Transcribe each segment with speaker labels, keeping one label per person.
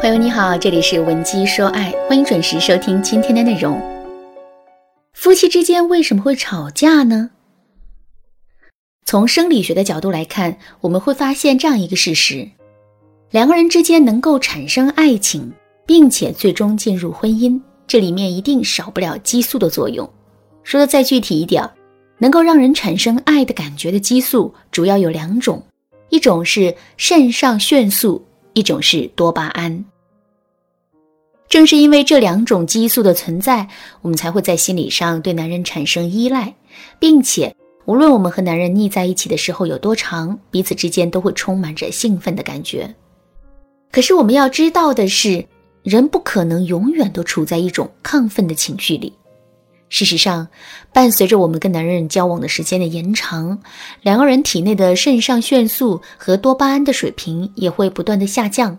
Speaker 1: 朋友你好，这里是文姬说爱，欢迎准时收听今天的内容。夫妻之间为什么会吵架呢？从生理学的角度来看，我们会发现这样一个事实：两个人之间能够产生爱情，并且最终进入婚姻，这里面一定少不了激素的作用。说的再具体一点，能够让人产生爱的感觉的激素主要有两种，一种是肾上腺素。一种是多巴胺，正是因为这两种激素的存在，我们才会在心理上对男人产生依赖，并且无论我们和男人腻在一起的时候有多长，彼此之间都会充满着兴奋的感觉。可是我们要知道的是，人不可能永远都处在一种亢奋的情绪里。事实上，伴随着我们跟男人交往的时间的延长，两个人体内的肾上腺素和多巴胺的水平也会不断的下降。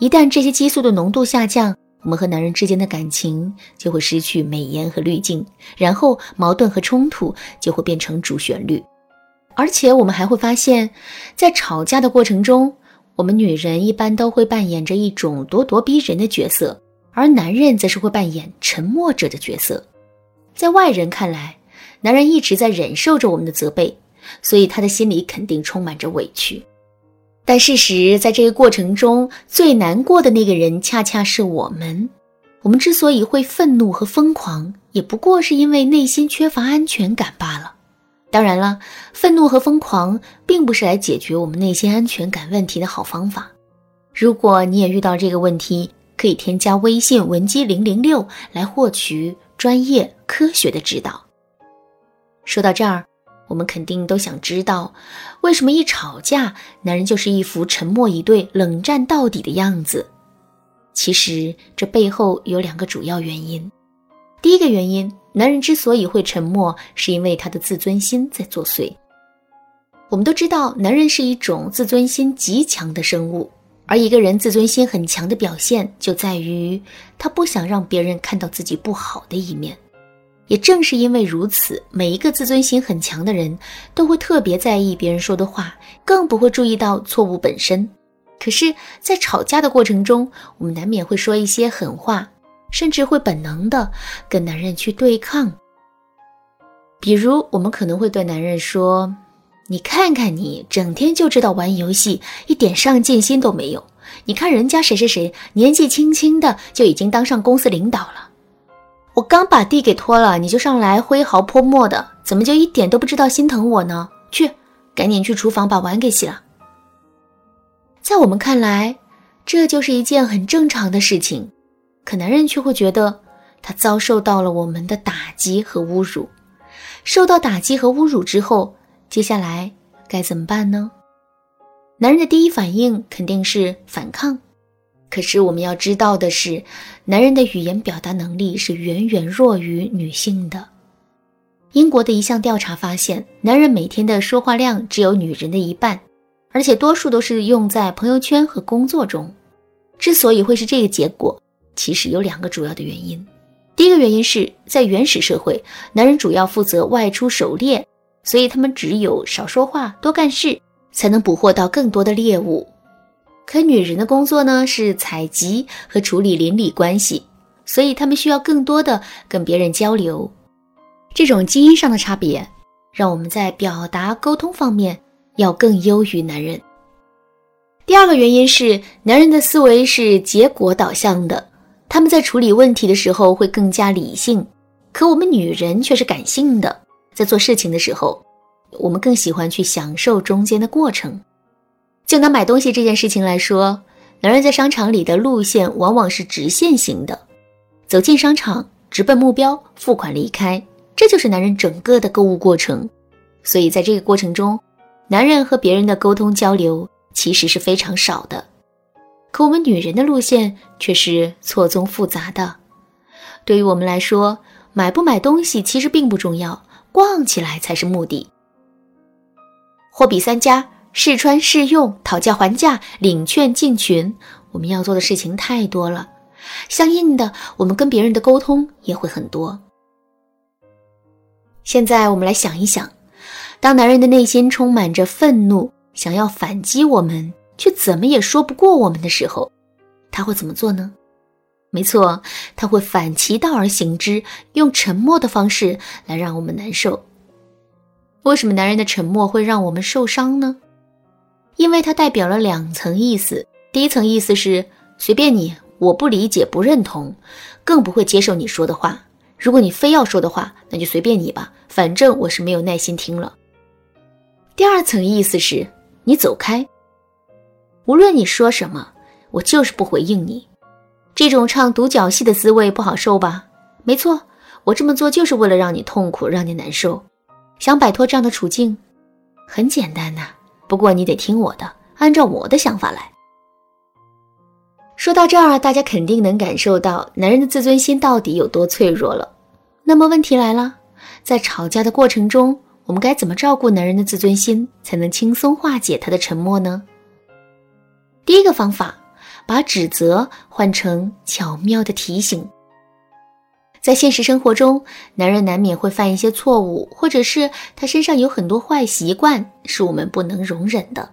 Speaker 1: 一旦这些激素的浓度下降，我们和男人之间的感情就会失去美颜和滤镜，然后矛盾和冲突就会变成主旋律。而且我们还会发现，在吵架的过程中，我们女人一般都会扮演着一种咄咄逼人的角色，而男人则是会扮演沉默者的角色。在外人看来，男人一直在忍受着我们的责备，所以他的心里肯定充满着委屈。但事实，在这个过程中最难过的那个人，恰恰是我们。我们之所以会愤怒和疯狂，也不过是因为内心缺乏安全感罢了。当然了，愤怒和疯狂并不是来解决我们内心安全感问题的好方法。如果你也遇到这个问题，可以添加微信文姬零零六来获取。专业科学的指导。说到这儿，我们肯定都想知道，为什么一吵架，男人就是一副沉默以对、冷战到底的样子？其实这背后有两个主要原因。第一个原因，男人之所以会沉默，是因为他的自尊心在作祟。我们都知道，男人是一种自尊心极强的生物。而一个人自尊心很强的表现，就在于他不想让别人看到自己不好的一面。也正是因为如此，每一个自尊心很强的人都会特别在意别人说的话，更不会注意到错误本身。可是，在吵架的过程中，我们难免会说一些狠话，甚至会本能的跟男人去对抗。比如，我们可能会对男人说。你看看你，整天就知道玩游戏，一点上进心都没有。你看人家谁谁谁，年纪轻轻的就已经当上公司领导了。我刚把地给拖了，你就上来挥毫泼墨的，怎么就一点都不知道心疼我呢？去，赶紧去厨房把碗给洗了。在我们看来，这就是一件很正常的事情，可男人却会觉得他遭受到了我们的打击和侮辱。受到打击和侮辱之后。接下来该怎么办呢？男人的第一反应肯定是反抗，可是我们要知道的是，男人的语言表达能力是远远弱于女性的。英国的一项调查发现，男人每天的说话量只有女人的一半，而且多数都是用在朋友圈和工作中。之所以会是这个结果，其实有两个主要的原因。第一个原因是在原始社会，男人主要负责外出狩猎。所以他们只有少说话、多干事，才能捕获到更多的猎物。可女人的工作呢是采集和处理邻里关系，所以他们需要更多的跟别人交流。这种基因上的差别，让我们在表达沟通方面要更优于男人。第二个原因是，男人的思维是结果导向的，他们在处理问题的时候会更加理性，可我们女人却是感性的。在做事情的时候，我们更喜欢去享受中间的过程。就拿买东西这件事情来说，男人在商场里的路线往往是直线型的，走进商场，直奔目标，付款离开，这就是男人整个的购物过程。所以在这个过程中，男人和别人的沟通交流其实是非常少的。可我们女人的路线却是错综复杂的。对于我们来说，买不买东西其实并不重要。逛起来才是目的。货比三家，试穿试用，讨价还价，领券进群，我们要做的事情太多了。相应的，我们跟别人的沟通也会很多。现在我们来想一想，当男人的内心充满着愤怒，想要反击我们，却怎么也说不过我们的时候，他会怎么做呢？没错，他会反其道而行之，用沉默的方式来让我们难受。为什么男人的沉默会让我们受伤呢？因为它代表了两层意思。第一层意思是随便你，我不理解、不认同，更不会接受你说的话。如果你非要说的话，那就随便你吧，反正我是没有耐心听了。第二层意思是你走开，无论你说什么，我就是不回应你。这种唱独角戏的滋味不好受吧？没错，我这么做就是为了让你痛苦，让你难受。想摆脱这样的处境，很简单呐。不过你得听我的，按照我的想法来。说到这儿，大家肯定能感受到男人的自尊心到底有多脆弱了。那么问题来了，在吵架的过程中，我们该怎么照顾男人的自尊心，才能轻松化解他的沉默呢？第一个方法。把指责换成巧妙的提醒。在现实生活中，男人难免会犯一些错误，或者是他身上有很多坏习惯，是我们不能容忍的。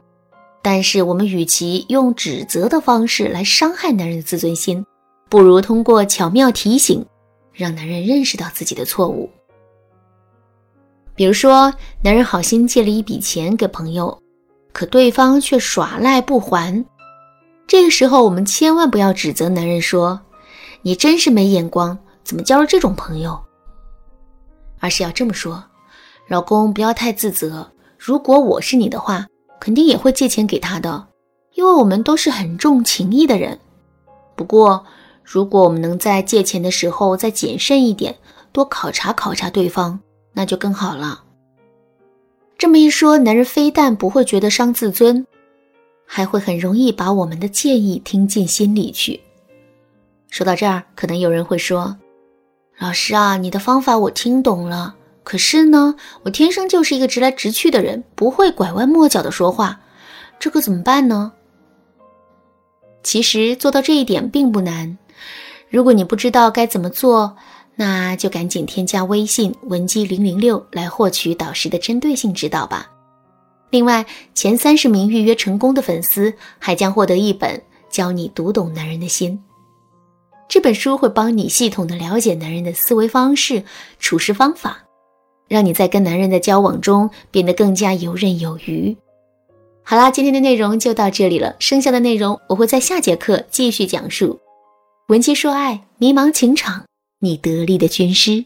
Speaker 1: 但是，我们与其用指责的方式来伤害男人的自尊心，不如通过巧妙提醒，让男人认识到自己的错误。比如说，男人好心借了一笔钱给朋友，可对方却耍赖不还。这个时候，我们千万不要指责男人说：“你真是没眼光，怎么交了这种朋友？”而是要这么说：“老公，不要太自责。如果我是你的话，肯定也会借钱给他的，因为我们都是很重情义的人。不过，如果我们能在借钱的时候再谨慎一点，多考察考察对方，那就更好了。”这么一说，男人非但不会觉得伤自尊。还会很容易把我们的建议听进心里去。说到这儿，可能有人会说：“老师啊，你的方法我听懂了，可是呢，我天生就是一个直来直去的人，不会拐弯抹角的说话，这可怎么办呢？”其实做到这一点并不难。如果你不知道该怎么做，那就赶紧添加微信文姬零零六来获取导师的针对性指导吧。另外，前三十名预约成功的粉丝还将获得一本《教你读懂男人的心》这本书，会帮你系统的了解男人的思维方式、处事方法，让你在跟男人的交往中变得更加游刃有余。好啦，今天的内容就到这里了，剩下的内容我会在下节课继续讲述。文姬说爱，迷茫情场，你得力的军师。